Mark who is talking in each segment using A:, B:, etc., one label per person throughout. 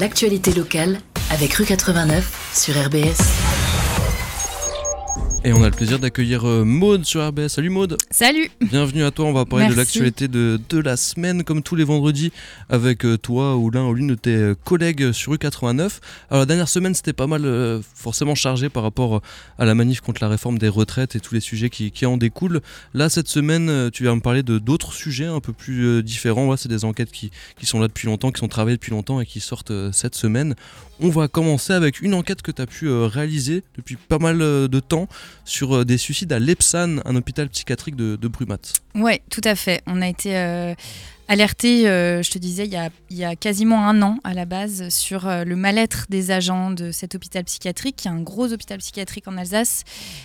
A: l'actualité locale avec rue 89 sur RBS.
B: Et on a le plaisir d'accueillir euh, Maude sur RBS. Salut Maude
C: Salut
B: Bienvenue à toi, on va parler de l'actualité de, de la semaine comme tous les vendredis avec euh, toi ou l'un ou l'une de tes euh, collègues sur U89. Alors la dernière semaine c'était pas mal euh, forcément chargé par rapport à la manif contre la réforme des retraites et tous les sujets qui, qui en découlent. Là cette semaine tu vas me parler de d'autres sujets un peu plus euh, différents. C'est des enquêtes qui, qui sont là depuis longtemps, qui sont travaillées depuis longtemps et qui sortent euh, cette semaine. On va commencer avec une enquête que tu as pu réaliser depuis pas mal de temps sur euh, des suicides à Lepsan, un hôpital psychiatrique de, de Brumat.
C: Ouais, tout à fait. On a été euh, alerté, euh, je te disais, il y, a, quasiment un an à la base, sur euh, le mal-être des agents de cet hôpital psychiatrique, qui est un gros hôpital psychiatrique en Alsace,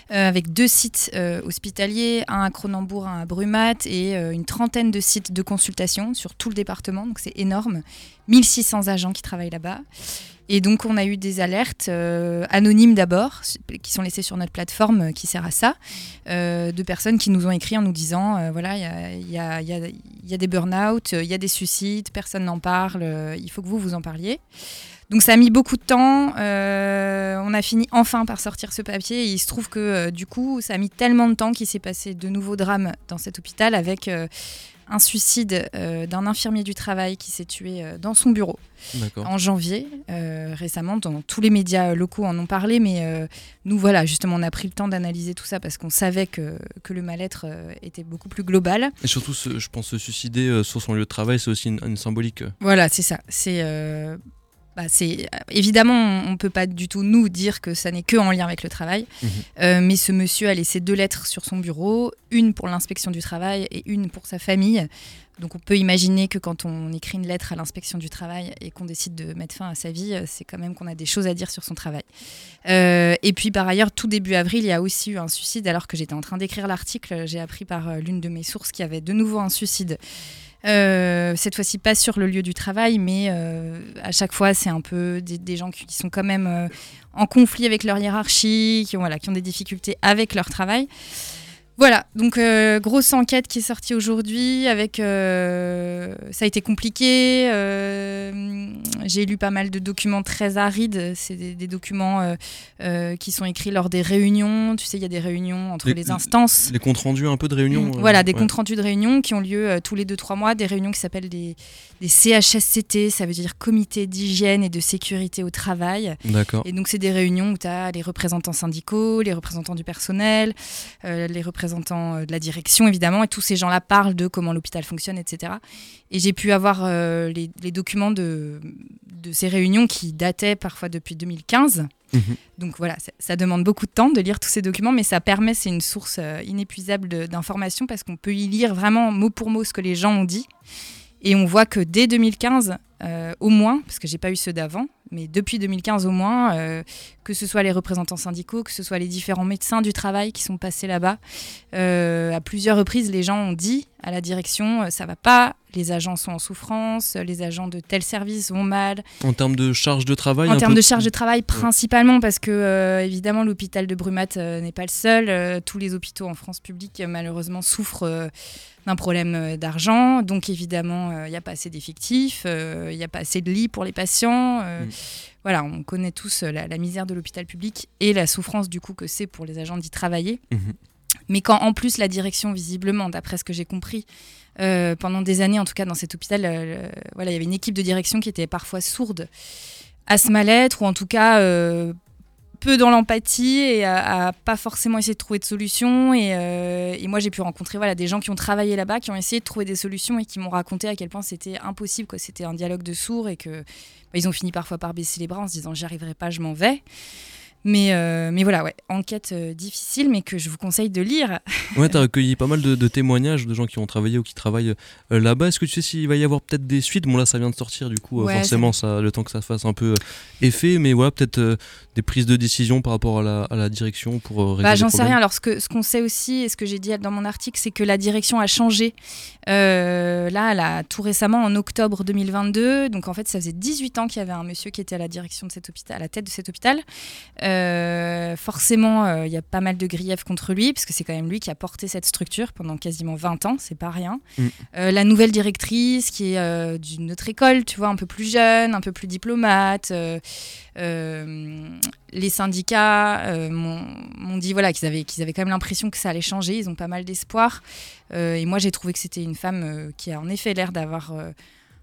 C: avec deux sites hospitaliers, un à Cronenbourg, un à Brumat, et une trentaine de sites de consultation sur tout le département, donc c'est énorme. 1600 agents qui travaillent là-bas. Et donc, on a eu des alertes euh, anonymes d'abord, qui sont laissées sur notre plateforme euh, qui sert à ça, euh, de personnes qui nous ont écrit en nous disant voilà, il y a, y y y a des burn-out, il y a des suicides, personne n'en parle, il faut que vous vous en parliez. Donc, ça a mis beaucoup de temps. on a fini enfin par sortir ce papier. Et il se trouve que, du coup, ça a mis tellement de temps qu'il s'est passé de nouveaux drames dans cet hôpital avec. Un suicide euh, d'un infirmier du travail qui s'est tué euh, dans son bureau en janvier. Euh, récemment, dans tous les médias locaux en ont parlé, mais nous, voilà, justement, on a pris le temps d'analyser tout ça parce qu'on savait que, que le mal-être était beaucoup plus global.
B: Et surtout, je pense se suicider sur son lieu de travail, c'est aussi une, une symbolique.
C: Voilà, c'est ça. C'est. Euh, bah, c'est évidemment on ne peut pas du tout nous dire que ça n'est que en lien avec le travail,
B: Mhm.
C: Euh, mais ce monsieur a laissé deux lettres sur son bureau, une pour l'inspection du travail et une pour sa famille. Donc on peut imaginer que quand on écrit une lettre à l'inspection du travail et qu'on décide de mettre fin à sa vie, euh, c'est quand même qu'on a des choses à dire sur son travail. Euh, et puis par ailleurs, tout début avril, il y a aussi eu un suicide. Alors que j'étais en train d'écrire l'article, j'ai appris par euh, l'une de mes sources qu'il y avait de nouveau un suicide. Euh, cette fois-ci pas sur le lieu du travail, mais euh, à chaque fois c'est un peu des, gens qui sont quand même euh, en conflit avec leur hiérarchie, qui ont, voilà, qui ont des difficultés avec leur travail. Voilà, donc euh, grosse enquête qui est sortie aujourd'hui avec euh, ça a été compliqué. euh, J'ai lu pas mal de documents très arides. C'est des, des documents qui sont écrits lors des réunions. Tu sais, il y a des réunions entre
B: Les-
C: les, instances.
B: Les comptes rendus un peu de réunion. euh,
C: Voilà, des
B: ouais.
C: comptes rendus de réunions qui ont lieu tous les 2-3 mois, des réunions qui s'appellent des, des CHSCT, ça veut dire Comité d'hygiène et de sécurité au travail.
B: D'accord.
C: Et donc, c'est des réunions où tu as les représentants syndicaux, les représentants du personnel, les représentants euh, de la direction, évidemment, et tous ces gens-là parlent de comment l'hôpital fonctionne, etc. Et j'ai pu avoir euh, les, les documents de, de ces réunions qui dataient parfois depuis 2015.
B: Mhm.
C: Donc voilà, ça, ça demande beaucoup de temps de lire tous ces documents, mais ça permet, c'est une source euh, inépuisable d'informations parce qu'on peut y lire vraiment mot pour mot ce que les gens ont dit. Et on voit que dès 2015, euh, au moins, parce que j'ai pas eu ceux d'avant, mais depuis 2015 au moins, euh, que ce soit les représentants syndicaux, que ce soit les différents médecins du travail qui sont passés là-bas, euh, à plusieurs reprises, les gens ont dit à la direction, ça va pas, les agents sont en souffrance, les agents de tel service vont mal,
B: En termes de charge de travail.
C: en termes
B: peu-
C: de charge de travail, principalement parce que, évidemment, l'hôpital de Brumat n'est pas le seul. Tous les hôpitaux en France publique, malheureusement, souffrent d'un problème d'argent. Donc, évidemment, il n'y a pas assez d'effectifs, euh, il n'y a pas assez de lits pour les patients. euh,
B: Mm.
C: Voilà, on connaît tous euh, la, la misère de l'hôpital public et la souffrance, du coup, que c'est pour les agents d'y travailler.
B: Mhm.
C: Mais quand en plus la direction, visiblement, d'après ce que j'ai compris, euh, pendant des années, en tout cas dans cet hôpital, euh, voilà, il y avait une équipe de direction qui était parfois sourde à ce mal-être, ou en tout cas euh, peu dans l'empathie et à, pas forcément essayer de trouver de solutions. Et, euh, et moi, j'ai pu rencontrer voilà, des gens qui ont travaillé là-bas, qui ont essayé de trouver des solutions et qui m'ont raconté à quel point c'était impossible, que c'était un dialogue de sourds et que bah, ils ont fini parfois par baisser les bras en se disant j'y arriverai pas, je m'en vais. Mais, euh, mais voilà, ouais, enquête euh, difficile, mais que je vous conseille de lire.
B: Ouais, t'as recueilli pas mal de, de témoignages de gens qui ont travaillé ou qui travaillent euh, là-bas. Est-ce que tu sais s'il va y avoir peut-être des suites? Bon, là, ça vient de sortir, du coup,
C: Ouais,
B: forcément, ça, le temps que ça fasse un peu effet, mais voilà, peut-être des prises de décision par rapport à la, à la direction pour régler
C: Bah, j'en sais rien. Alors, ce que- ce qu'on sait aussi, et ce que j'ai dit dans mon article, c'est que la direction a changé. Là, là, tout récemment, en octobre 2022, donc en fait, ça faisait 18 ans qu'il y avait un monsieur qui était à la direction de cet hôpital, à la tête de cet hôpital. Euh, Euh, forcément, euh, il y a pas mal de griefs contre lui, parce que c'est quand même lui qui a porté cette structure pendant quasiment 20 ans, c'est pas rien.
B: Mm.
C: Euh, la nouvelle directrice, qui est euh, d'une autre école, tu vois, un peu plus jeune, un peu plus diplomate. euh, euh, les syndicats euh, m'ont dit voilà, qu'ils avaient, qu'ils avaient quand même l'impression que ça allait changer, ils ont pas mal d'espoir. Euh, et moi, j'ai trouvé que c'était une femme euh, qui a en effet l'air d'avoir euh,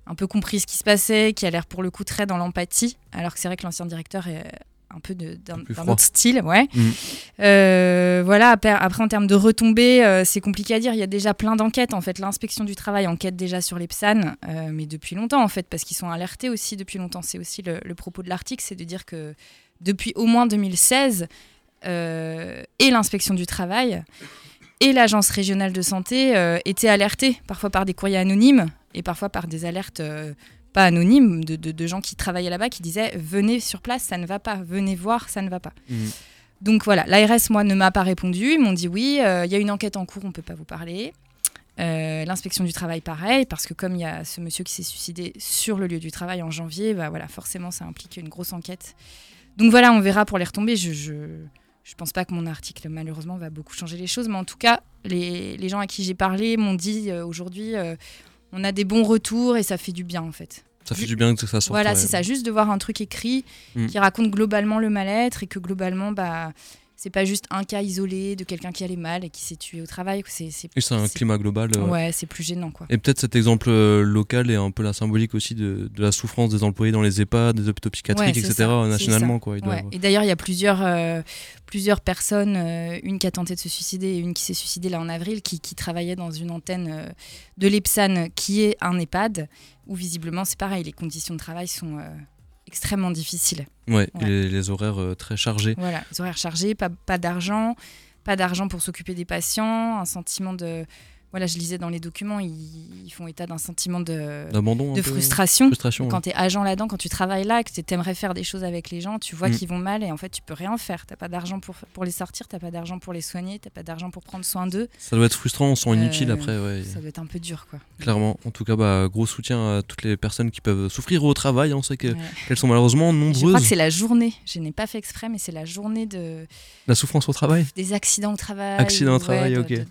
C: un peu compris ce qui se passait, qui a l'air pour le coup très dans l'empathie, alors que c'est vrai que l'ancien directeur est un peu de- d'un autre style, ouais.
B: Mm.
C: Euh, voilà, après, après, en termes de retombées, euh, c'est compliqué à dire. Il y a déjà plein d'enquêtes. En fait, l'inspection du travail enquête déjà sur les PSAN, euh, mais depuis longtemps, en fait, parce qu'ils sont alertés aussi depuis longtemps. C'est aussi le, le propos de l'article, c'est de dire que depuis au moins 2016, euh, et l'inspection du travail et l'agence régionale de santé étaient alertés, parfois par des courriers anonymes et parfois par des alertes pas anonymes de, de- de gens qui travaillaient là-bas qui disaient venez sur place, ça ne va pas, venez voir, ça ne va pas.
B: Mhm.
C: Donc voilà, l'ARS, moi, ne m'a pas répondu. Ils m'ont dit oui, euh, il y a une enquête en cours, on ne peut pas vous parler. Euh, L'inspection du travail, pareil, parce que comme il y a ce monsieur qui s'est suicidé sur le lieu du travail en janvier, bah voilà, forcément, ça implique une grosse enquête. Donc voilà, on verra pour les retombées. Je, je, je pense pas que mon article, malheureusement, va beaucoup changer les choses, mais en tout cas, les, les gens à qui j'ai parlé m'ont dit euh, aujourd'hui, on a des bons retours et ça fait du bien, en fait.
B: Ça fait du bien que ça sorte.
C: Voilà, c'est ça, juste de voir un truc écrit
B: Mm.
C: qui raconte globalement le mal-être et que globalement, bah, c'est pas juste un cas isolé de quelqu'un qui allait mal et qui s'est tué au travail. C'est, c'est,
B: Et c'est un climat global. euh,
C: Ouais, c'est plus gênant, quoi.
B: Et peut-être cet exemple euh, local est un peu la symbolique aussi de, de la souffrance des employés dans les EHPAD, des hôpitaux psychiatriques,
C: Ouais,
B: etc.
C: ça,
B: nationalement. Quoi,
C: Ouais. Et d'ailleurs, il y a plusieurs, euh, plusieurs personnes, euh, une qui a tenté de se suicider et une qui s'est suicidée là en avril, qui, qui travaillaient dans une antenne de l'EPSAN qui est un EHPAD, où visiblement c'est pareil, les conditions de travail sont extrêmement difficiles.
B: Ouais,
C: Ouais.
B: et les, les horaires euh, très chargés.
C: Voilà, les horaires chargés, pas, pas d'argent, pas d'argent pour s'occuper des patients, un sentiment de... Voilà, je lisais dans les documents, ils, ils font état d'un sentiment de, de frustration.
B: Frustration.
C: Quand tu es agent là-dedans, quand tu travailles là, que tu aimerais faire des choses avec les gens, tu vois
B: Mm.
C: qu'ils vont mal et en fait, tu peux rien faire. Tu pas d'argent pour, pour les sortir, tu pas d'argent pour les soigner, tu pas d'argent pour prendre soin d'eux.
B: Ça doit être frustrant, on se sent inutile
C: Euh,
B: après. Ouais.
C: Ça doit être un peu dur, quoi.
B: Clairement. En tout cas, bah, gros soutien à toutes les personnes qui peuvent souffrir au travail. On sait que-
C: Ouais.
B: qu'elles sont malheureusement
C: Je crois
B: nombreuses.
C: que c'est la journée, je n'ai pas fait exprès, mais c'est la journée de,
B: La souffrance au travail.
C: des accidents au travail.
B: Accidents au travail, ok.
C: de- de-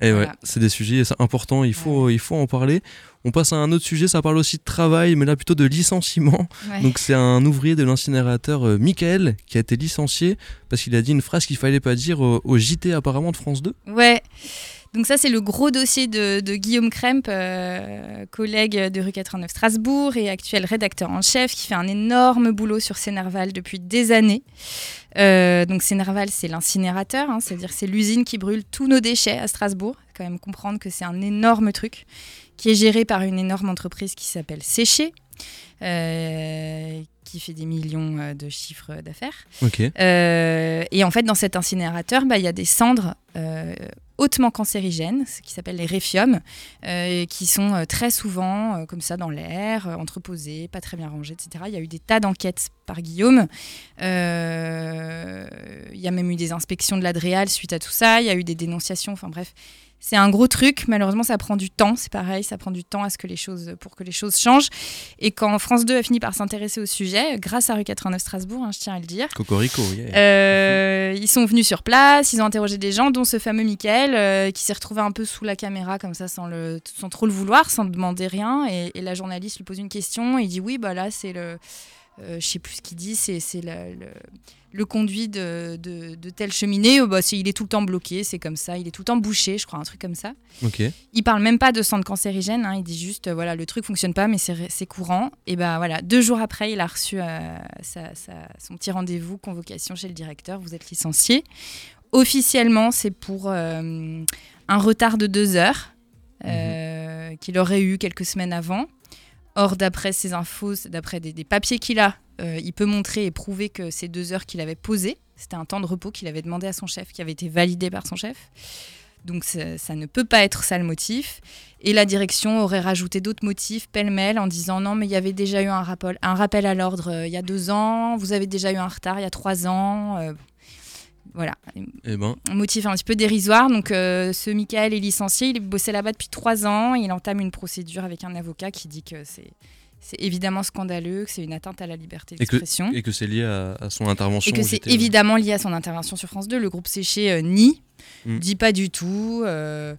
B: Et ouais,
C: Voilà.
B: c'est des sujets c'est important, il faut, il faut en parler. On passe à un autre sujet, ça parle aussi de travail, mais là plutôt de licenciement.
C: Ouais.
B: Donc c'est un ouvrier de l'incinérateur euh, Michael qui a été licencié parce qu'il a dit une phrase qu'il fallait pas dire au, au JT apparemment de France 2.
C: Ouais. Donc ça, c'est le gros dossier de, de Guillaume Kremp, euh, collègue de rue 89 Strasbourg et actuel rédacteur en chef, qui fait un énorme boulot sur Sénerval depuis des années. Euh, donc Sénerval, c'est l'incinérateur, hein, c'est-à-dire c'est l'usine qui brûle tous nos déchets à Strasbourg. Faut quand même comprendre que c'est un énorme truc qui est géré par une énorme entreprise qui s'appelle Séché. euh, qui fait des millions de chiffres d'affaires.
B: Ok.
C: Euh, et en fait, dans cet incinérateur, bah, il y a des cendres euh, hautement cancérigènes, ce qui s'appelle les réfiums, euh, qui sont euh, très souvent euh, comme ça dans l'air, entreposées, pas très bien rangées, etc. Il y a eu des tas d'enquêtes par Guillaume. Il y a même eu des inspections de l'Adréal suite à tout ça. Il y a eu des dénonciations. Enfin bref, c'est un gros truc. Malheureusement, ça prend du temps. C'est pareil, ça prend du temps à ce que les choses, pour que les choses changent. Et quand France 2 a fini par s'intéresser au sujet, grâce à rue 89 Strasbourg, hein, je tiens à le dire,
B: Cocorico, yeah.
C: euh, ils sont venus sur place, ils ont interrogé des gens, dont ce fameux Michael, euh, qui s'est retrouvé un peu sous la caméra, comme ça, sans, le, sans trop le vouloir, sans demander rien. Et, et la journaliste lui pose une question, et il dit Oui, bah là, c'est le. Euh, je sais plus ce qu'il dit, c'est le, conduit de, de, de telle cheminée. Oh, bah, c'est- il est tout le temps bloqué, c'est comme ça, il est tout le temps bouché, je crois, un truc comme ça.
B: Ok.
C: Il parle même pas de centre cancérigène, hein, il dit juste euh, voilà le truc fonctionne pas mais c'est courant. Et ben voilà deux jours après il a reçu euh, sa- sa- son petit rendez-vous convocation chez le directeur. Vous êtes licencié. Officiellement c'est pour euh, un retard de deux heures euh, qu'il aurait eu quelques semaines avant. Or d'après ces infos, d'après des, papiers qu'il a, euh, il peut montrer et prouver que ces deux heures qu'il avait posées, c'était un temps de repos qu'il avait demandé à son chef, qui avait été validé par son chef. Donc ça, ne peut pas être ça le motif. Et la direction aurait rajouté d'autres motifs pêle-mêle en disant non mais il y avait déjà eu un rappel, un rappel à l'ordre euh, il y a deux ans, vous avez déjà eu un retard il y a trois ans. euh, voilà,
B: Eh ben,
C: un motif un petit peu dérisoire. Donc euh, ce Michael est licencié, il bossait là-bas depuis trois ans, il entame une procédure avec un avocat qui dit que c'est évidemment scandaleux, que c'est une atteinte à la liberté d'expression.
B: et que c'est lié à, à son intervention.
C: Et que c'est
B: JT.
C: évidemment lié à son intervention sur France 2. Le groupe Séché euh, nie,
B: Mm.
C: dit pas du tout. euh,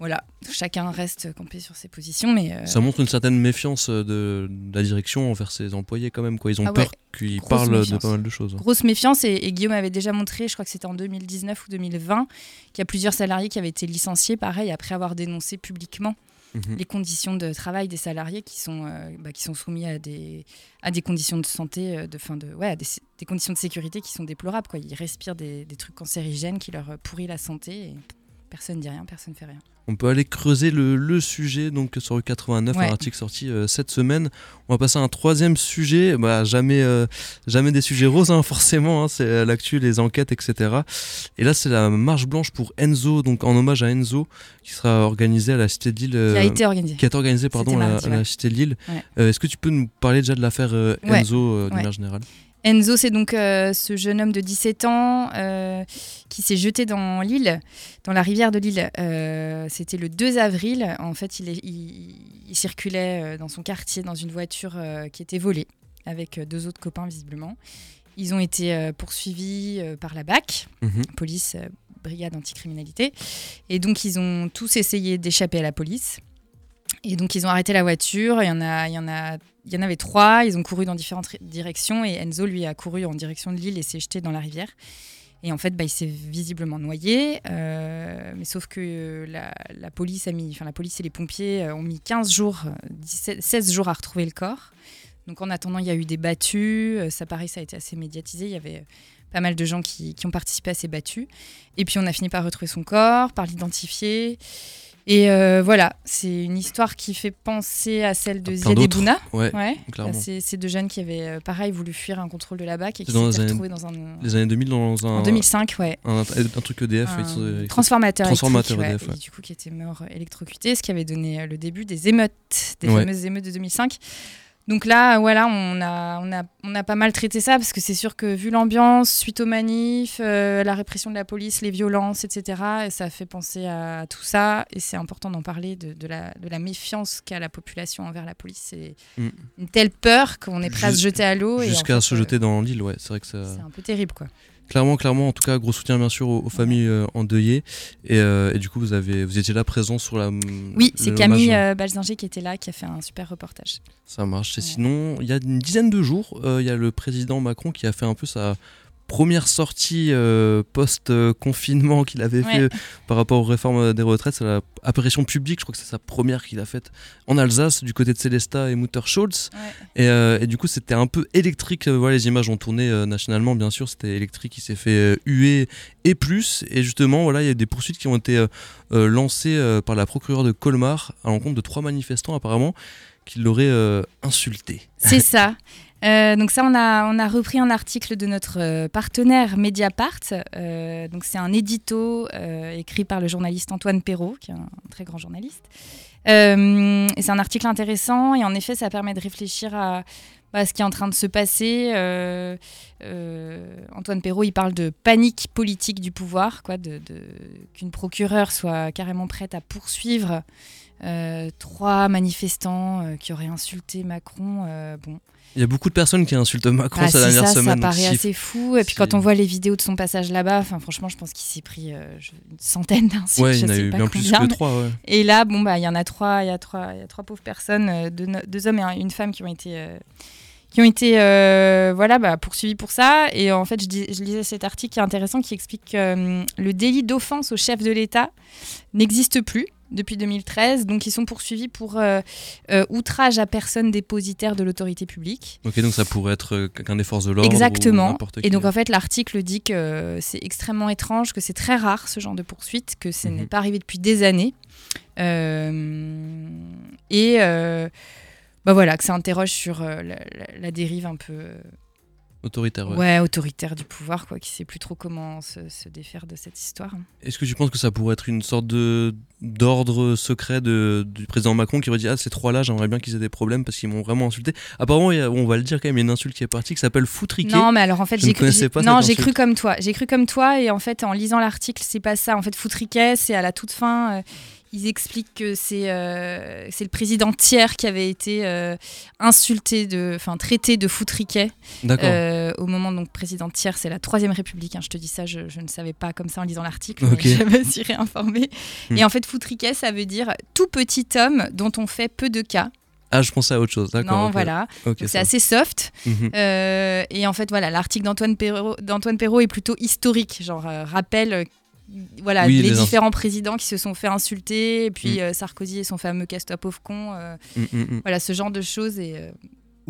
C: voilà, chacun reste campé sur ses positions, mais euh,
B: Ça montre une certaine méfiance euh, de, de la direction envers ses employés quand même. Quoi. Ils ont
C: Ah ouais,
B: peur qu'ils parlent de pas mal de choses.
C: grosse méfiance. Et, et Guillaume avait déjà montré, je crois que c'était en 2019 ou 2020, qu'il y a plusieurs salariés qui avaient été licenciés, pareil, après avoir dénoncé publiquement
B: Mhm.
C: les conditions de travail des salariés qui sont, euh, bah, qui sont soumis à des, à des conditions de santé, de, fin de, ouais, à des, des conditions de sécurité qui sont déplorables. Quoi. Ils respirent des, des trucs cancérigènes qui leur pourrissent la santé et personne ne dit rien, personne ne fait rien.
B: On peut aller creuser le, le sujet donc sur le 89,
C: Ouais.
B: un article sorti euh, cette semaine. On va passer à un troisième sujet. Bah, jamais, euh, jamais des sujets roses, hein, forcément. hein, c'est euh, l'actu, les enquêtes, etc. Et là, c'est la marche blanche pour Enzo, donc en hommage à Enzo, qui sera organisée à la Cité de Lille.
C: Qui a été organisé.
B: qui a été organisée pardon, à, la- à. Cité de Lille.
C: Ouais.
B: Est-ce que tu peux nous parler déjà de l'affaire. Enzo d'une manière générale?
C: Enzo, c'est donc euh, ce jeune homme de 17 ans euh, qui s'est jeté dans l'île, dans la rivière de l'île. Euh, C'était le 2 avril. En fait, il, est- il- il circulait dans son quartier dans une voiture qui était volée avec deux autres copains visiblement. Ils ont été poursuivis par la BAC,
B: Mhm.
C: police brigade anticriminalité, et donc ils ont tous essayé d'échapper à la police. Et donc ils ont arrêté la voiture. Il y en a, il y en a, il y en avait trois. Ils ont couru dans différentes directions et Enzo lui a couru en direction de l'île et s'est jeté dans la rivière. Et en fait, bah, il s'est visiblement noyé. euh, mais sauf que euh, la, police a mis, la police et les pompiers euh, ont mis 15 jours, euh, 17 16 jours à retrouver le corps. Donc en attendant, il y a eu des battues. Ça pareil, ça a été assez médiatisé. Il y avait pas mal de gens qui, qui ont participé à ces battues. Et puis on a fini par retrouver son corps, par l'identifier. Et euh, voilà, c'est une histoire qui fait penser à celle de Ziad. Bouna.
B: Ouais,
C: Ouais,
B: clairement.
C: c'est ces deux jeunes qui avaient, euh, pareil, voulu fuir un contrôle de la BAC et qui s'étaient
B: années-
C: retrouvés dans un.
B: les années 2000 dans un,
C: En 2005, ouais.
B: un, un truc EDF.
C: Un transformateur,
B: transformateur EDF,
C: ouais,
B: ouais.
C: et du coup qui était mort électrocuté, ce qui avait donné euh, le début des émeutes, des fameuses émeutes de 2005. Donc là, voilà, on a, on a, on a pas mal traité ça parce que c'est sûr que vu l'ambiance, suite aux manifs, euh, la répression de la police, les violences, etc., et ça fait penser à tout ça. Et c'est important d'en parler de, de la, de la méfiance qu'a la population envers la police. C'est
B: Mm.
C: une telle peur qu'on est prêt à se jeter à l'eau. en
B: Jusqu'à
C: fait,
B: se
C: euh,
B: jeter dans l'île, ouais, c'est vrai que ça.
C: C'est un peu terrible, quoi.
B: Clairement, clairement, en tout cas, gros soutien bien sûr aux, aux familles euh, endeuillées. Et, euh, et du coup, vous, avez, vous étiez là présent sur la.
C: Oui, c'est. Camille euh, Balzinger qui était là, qui a fait un super reportage.
B: Ça marche. Et
C: Ouais.
B: sinon, il y a une dizaine de jours, il y a le président Macron qui a fait un peu sa première sortie euh, post-confinement qu'il avait
C: Ouais.
B: fait par rapport aux réformes des retraites. C'est la apparition publique, je crois que c'est sa première qu'il a faite en Alsace, du côté de Célesta et Mutterschulz.
C: Ouais.
B: Et, euh, et du coup, c'était un peu électrique. Euh, Voilà, les images ont tourné euh, nationalement, bien sûr. C'était électrique, il s'est fait huer et plus. Et justement, voilà, il y a des poursuites qui ont été lancées par la procureure de Colmar à l'encontre de trois manifestants, apparemment, qui l'auraient insulté.
C: C'est ça. Euh, donc ça, on a, on a repris un article de notre euh, partenaire Mediapart. Euh, donc c'est un édito écrit par le journaliste Antoine Perrault, qui est un très grand journaliste. C'est un article intéressant et en effet, ça permet de réfléchir à, ce qui est en train de se passer. Antoine Perrault, il parle de panique politique du pouvoir, quoi, qu'une procureure soit carrément prête à poursuivre euh, trois manifestants euh, qui auraient insulté Macron. euh, bon,
B: Il y a beaucoup de personnes qui insultent Macron
C: bah,
B: ces dernières
C: ça,
B: semaines.
C: ça paraît assez fou. Et puis quand on voit les vidéos de son passage là-bas, franchement, je pense qu'il s'est pris une centaine d'insultes.
B: Ouais, il y en a eu bien plus que trois. Ouais.
C: Et là, bon bah, il y en a trois, il y a trois, il y a trois pauvres personnes, deux, hommes et un- une femme qui ont été, qui ont été, euh, voilà, bah, poursuivis pour ça. Et en fait, je, dis- je lisais cet article qui est intéressant, qui explique que hum, le délit d'offense au chef de l'État n'existe plus depuis 2013. Donc, ils sont poursuivis pour euh, euh, outrage à personne dépositaire de l'autorité publique.
B: Ok, donc ça pourrait être euh, quelqu'un des forces de l'ordre.
C: Exactement. Et donc en fait, l'article dit que c'est extrêmement étrange, que c'est très rare ce genre de poursuite, que ce
B: Mhm.
C: n'est pas arrivé depuis des années. Et bah voilà, que ça interroge sur la, la- la dérive un peu
B: autoritaire. ouais.
C: ouais, autoritaire du pouvoir, quoi, qui sait plus trop comment se, se défaire de cette histoire.
B: Est-ce que tu penses que ça pourrait être une sorte de d'ordre secret de, du président Macron qui aurait dit ah ces trois-là j'aimerais bien qu'ils aient des problèmes parce qu'ils m'ont vraiment insulté. Apparemment il y a- on va le dire quand même il y a une insulte qui est partie qui s'appelle foutriquer.
C: Non, mais alors en fait, j'ai cru,
B: pas
C: non, j'ai cru comme toi. J'ai cru comme toi, et en fait, en lisant l'article, c'est pas ça. En fait, foutriquet, c'est à la toute fin. euh, ils expliquent que c'est euh, c'est le président tiers qui avait été euh, insulté, de, enfin traité de foutriquet.
B: D'accord.
C: Euh, au moment donc président tiers, c'est la troisième République. hein, je te dis ça, je, je ne savais pas comme ça en lisant l'article,
B: Ok.
C: mais je me suis réinformée. Et en fait, foutriquet, ça veut dire tout petit homme dont on fait peu de cas.
B: Ah, je pensais à autre chose. D'accord.
C: Non, voilà. C'est assez soft.
B: Mhm.
C: Euh, et en fait, voilà, l'article d'Antoine Perrault, Perrault est plutôt historique, genre euh, rappelle. Voilà,
B: Oui,
C: les,
B: les ins-
C: différents présidents qui se sont fait insulter, et puis
B: Mm.
C: euh, Sarkozy et son fameux casse-toi pauvre con, voilà ce genre de choses. Et, euh,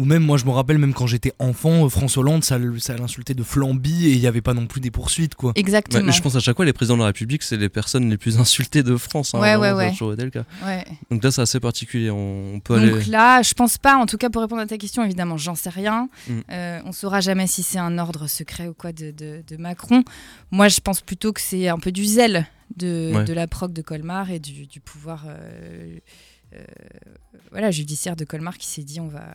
D: Ou même, moi, je me rappelle, même quand j'étais enfant, euh, François Hollande, ça, ça l'insultait de flambi et il n'y avait pas non plus des poursuites, quoi.
C: exactement.
B: Ouais, je pense à chaque fois, les présidents de la République, c'est les personnes les plus insultées de France. hein,
C: Ouais, ouais, ouais.
B: toujours été le cas.
C: Ouais.
B: Donc là, c'est assez particulier. On peut aller.
C: Donc là, je pense pas, en tout cas pour répondre à ta question, évidemment, j'en sais rien.
B: Mm.
C: Euh, on saura jamais si c'est un ordre secret ou quoi de, de- de Macron. Moi, je pense plutôt que c'est un peu du zèle de,
B: Ouais.
C: de la proc de Colmar et du, du pouvoir euh, voilà, judiciaire de Colmar qui s'est dit on va,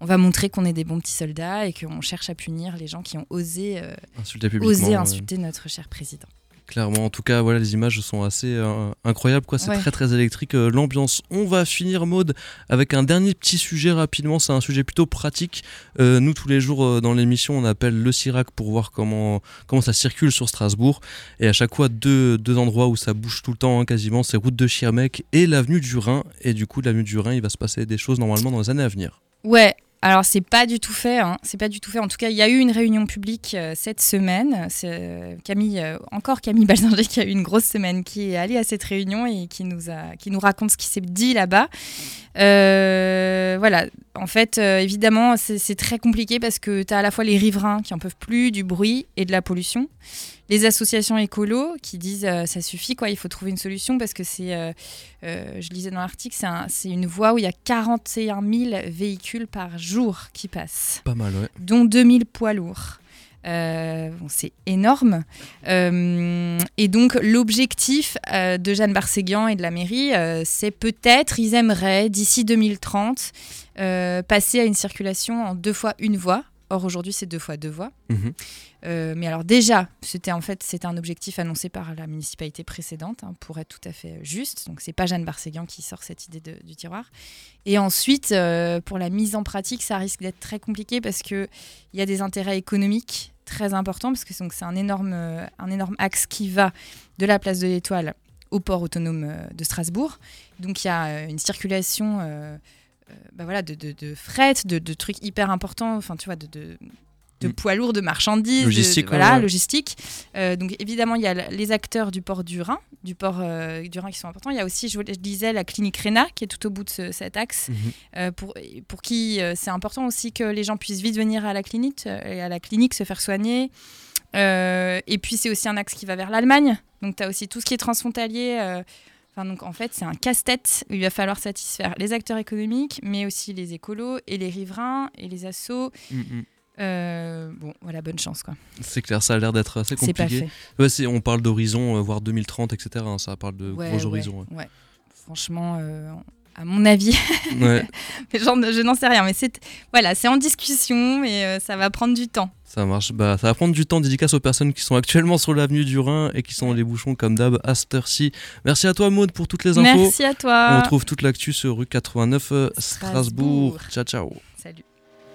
C: on va montrer qu'on est des bons petits soldats et qu'on cherche à punir les gens qui ont osé, euh,
B: Insulter
C: osé
B: ouais.
C: insulter notre cher président.
B: Clairement, en tout cas, voilà, les images sont assez euh, incroyables, quoi. C'est
C: Ouais.
B: très très électrique euh, l'ambiance. On va finir mode avec un dernier petit sujet rapidement. C'est un sujet plutôt pratique. Euh, nous, tous les jours dans l'émission, on appelle le Sirac pour voir comment comment ça circule sur Strasbourg. Et à chaque fois, deux, deux endroits où ça bouge tout le temps, hein, quasiment, c'est route de Schirmeck et l'avenue du Rhin. Et du coup, l'avenue du Rhin, il va se passer des choses normalement dans les années à venir.
C: Ouais, alors c'est pas du tout fait, hein. c'est pas du tout fait. En tout cas, il y a eu une réunion publique euh, cette semaine. Euh, Camille, euh, encore Camille Balzinger qui a eu une grosse semaine, qui est allée à cette réunion et qui nous qui nous raconte ce qui s'est dit là-bas. Voilà, en fait, évidemment, c'est très compliqué parce que tu as à la fois les riverains qui en peuvent plus du bruit et de la pollution, les associations écolos qui disent euh, ça suffit quoi, il faut trouver une solution parce que c'est, euh, euh, je lisais dans l'article, c'est un- c'est une voie où il y a 41 000 véhicules par jour qui passent,
B: Pas mal, ouais.
C: dont 2000 poids lourds. Euh, bon, c'est énorme. Euh, et donc, l'objectif euh, de Jeanne Barséguian et de la mairie, c'est peut-être, ils aimeraient, d'ici 2030, euh, passer à une circulation en deux fois une voie. Or, aujourd'hui, c'est deux fois deux voies.
B: Mhm.
C: Euh, mais alors déjà, c'était en fait c'était un objectif annoncé par la municipalité précédente, hein, pour être tout à fait juste. Donc c'est pas Jeanne Barséguian qui sort cette idée de- du tiroir. Et ensuite, euh, pour la mise en pratique, ça risque d'être très compliqué parce que il y a des intérêts économiques très importants parce que c'est un énorme euh, un énorme axe qui va de la place de l'Étoile au port autonome euh, de Strasbourg. Donc il y a euh, une circulation. euh, euh, bah voilà, de, de, de fret, de, de trucs hyper importants, enfin tu vois, de,
B: Mm.
C: poids lourds, de marchandises,
B: Logistique,
C: de- voilà,
B: ouais.
C: logistique. Euh, donc évidemment, il y a les acteurs du port du Rhin, du port euh, du Rhin qui sont importants. Il y a aussi, je, vous- je disais, la clinique Réna qui est tout au bout de ce- cet axe,
B: Mhm.
C: euh, pour, pour qui euh, c'est important aussi que les gens puissent vite venir à la clinique, euh, et à la clinique se faire soigner. Euh, et puis c'est aussi un axe qui va vers l'Allemagne. Donc tu as aussi tout ce qui est transfrontalier. Enfin, donc en fait, c'est un casse-tête où il va falloir satisfaire les acteurs économiques, mais aussi les écolos et les riverains et les assos.
B: Mhm.
C: Euh, bon, voilà, bonne chance quoi.
B: C'est clair, ça a l'air d'être assez
C: pas
B: compliqué.
C: fait.
B: Ouais, c'est- on parle d'horizon, euh, voire 2030, etc. hein, ça parle de
C: Ouais,
B: gros
C: ouais,
B: horizons.
C: Franchement, euh, à mon avis,
B: Ouais,
C: mais genre, je n'en sais rien, mais c'est voilà, c'est en discussion et euh, ça va prendre du temps.
B: ça marche. Bah, ça va prendre du temps dédicace aux personnes qui sont actuellement sur l'avenue du Rhin et qui sont dans les bouchons comme d'hab à cette heure-ci. Merci à toi Maud pour toutes les infos.
C: Merci à toi.
B: On retrouve toute l'actu sur rue 89 euh, Strasbourg.
C: Strasbourg.
B: Ciao ciao.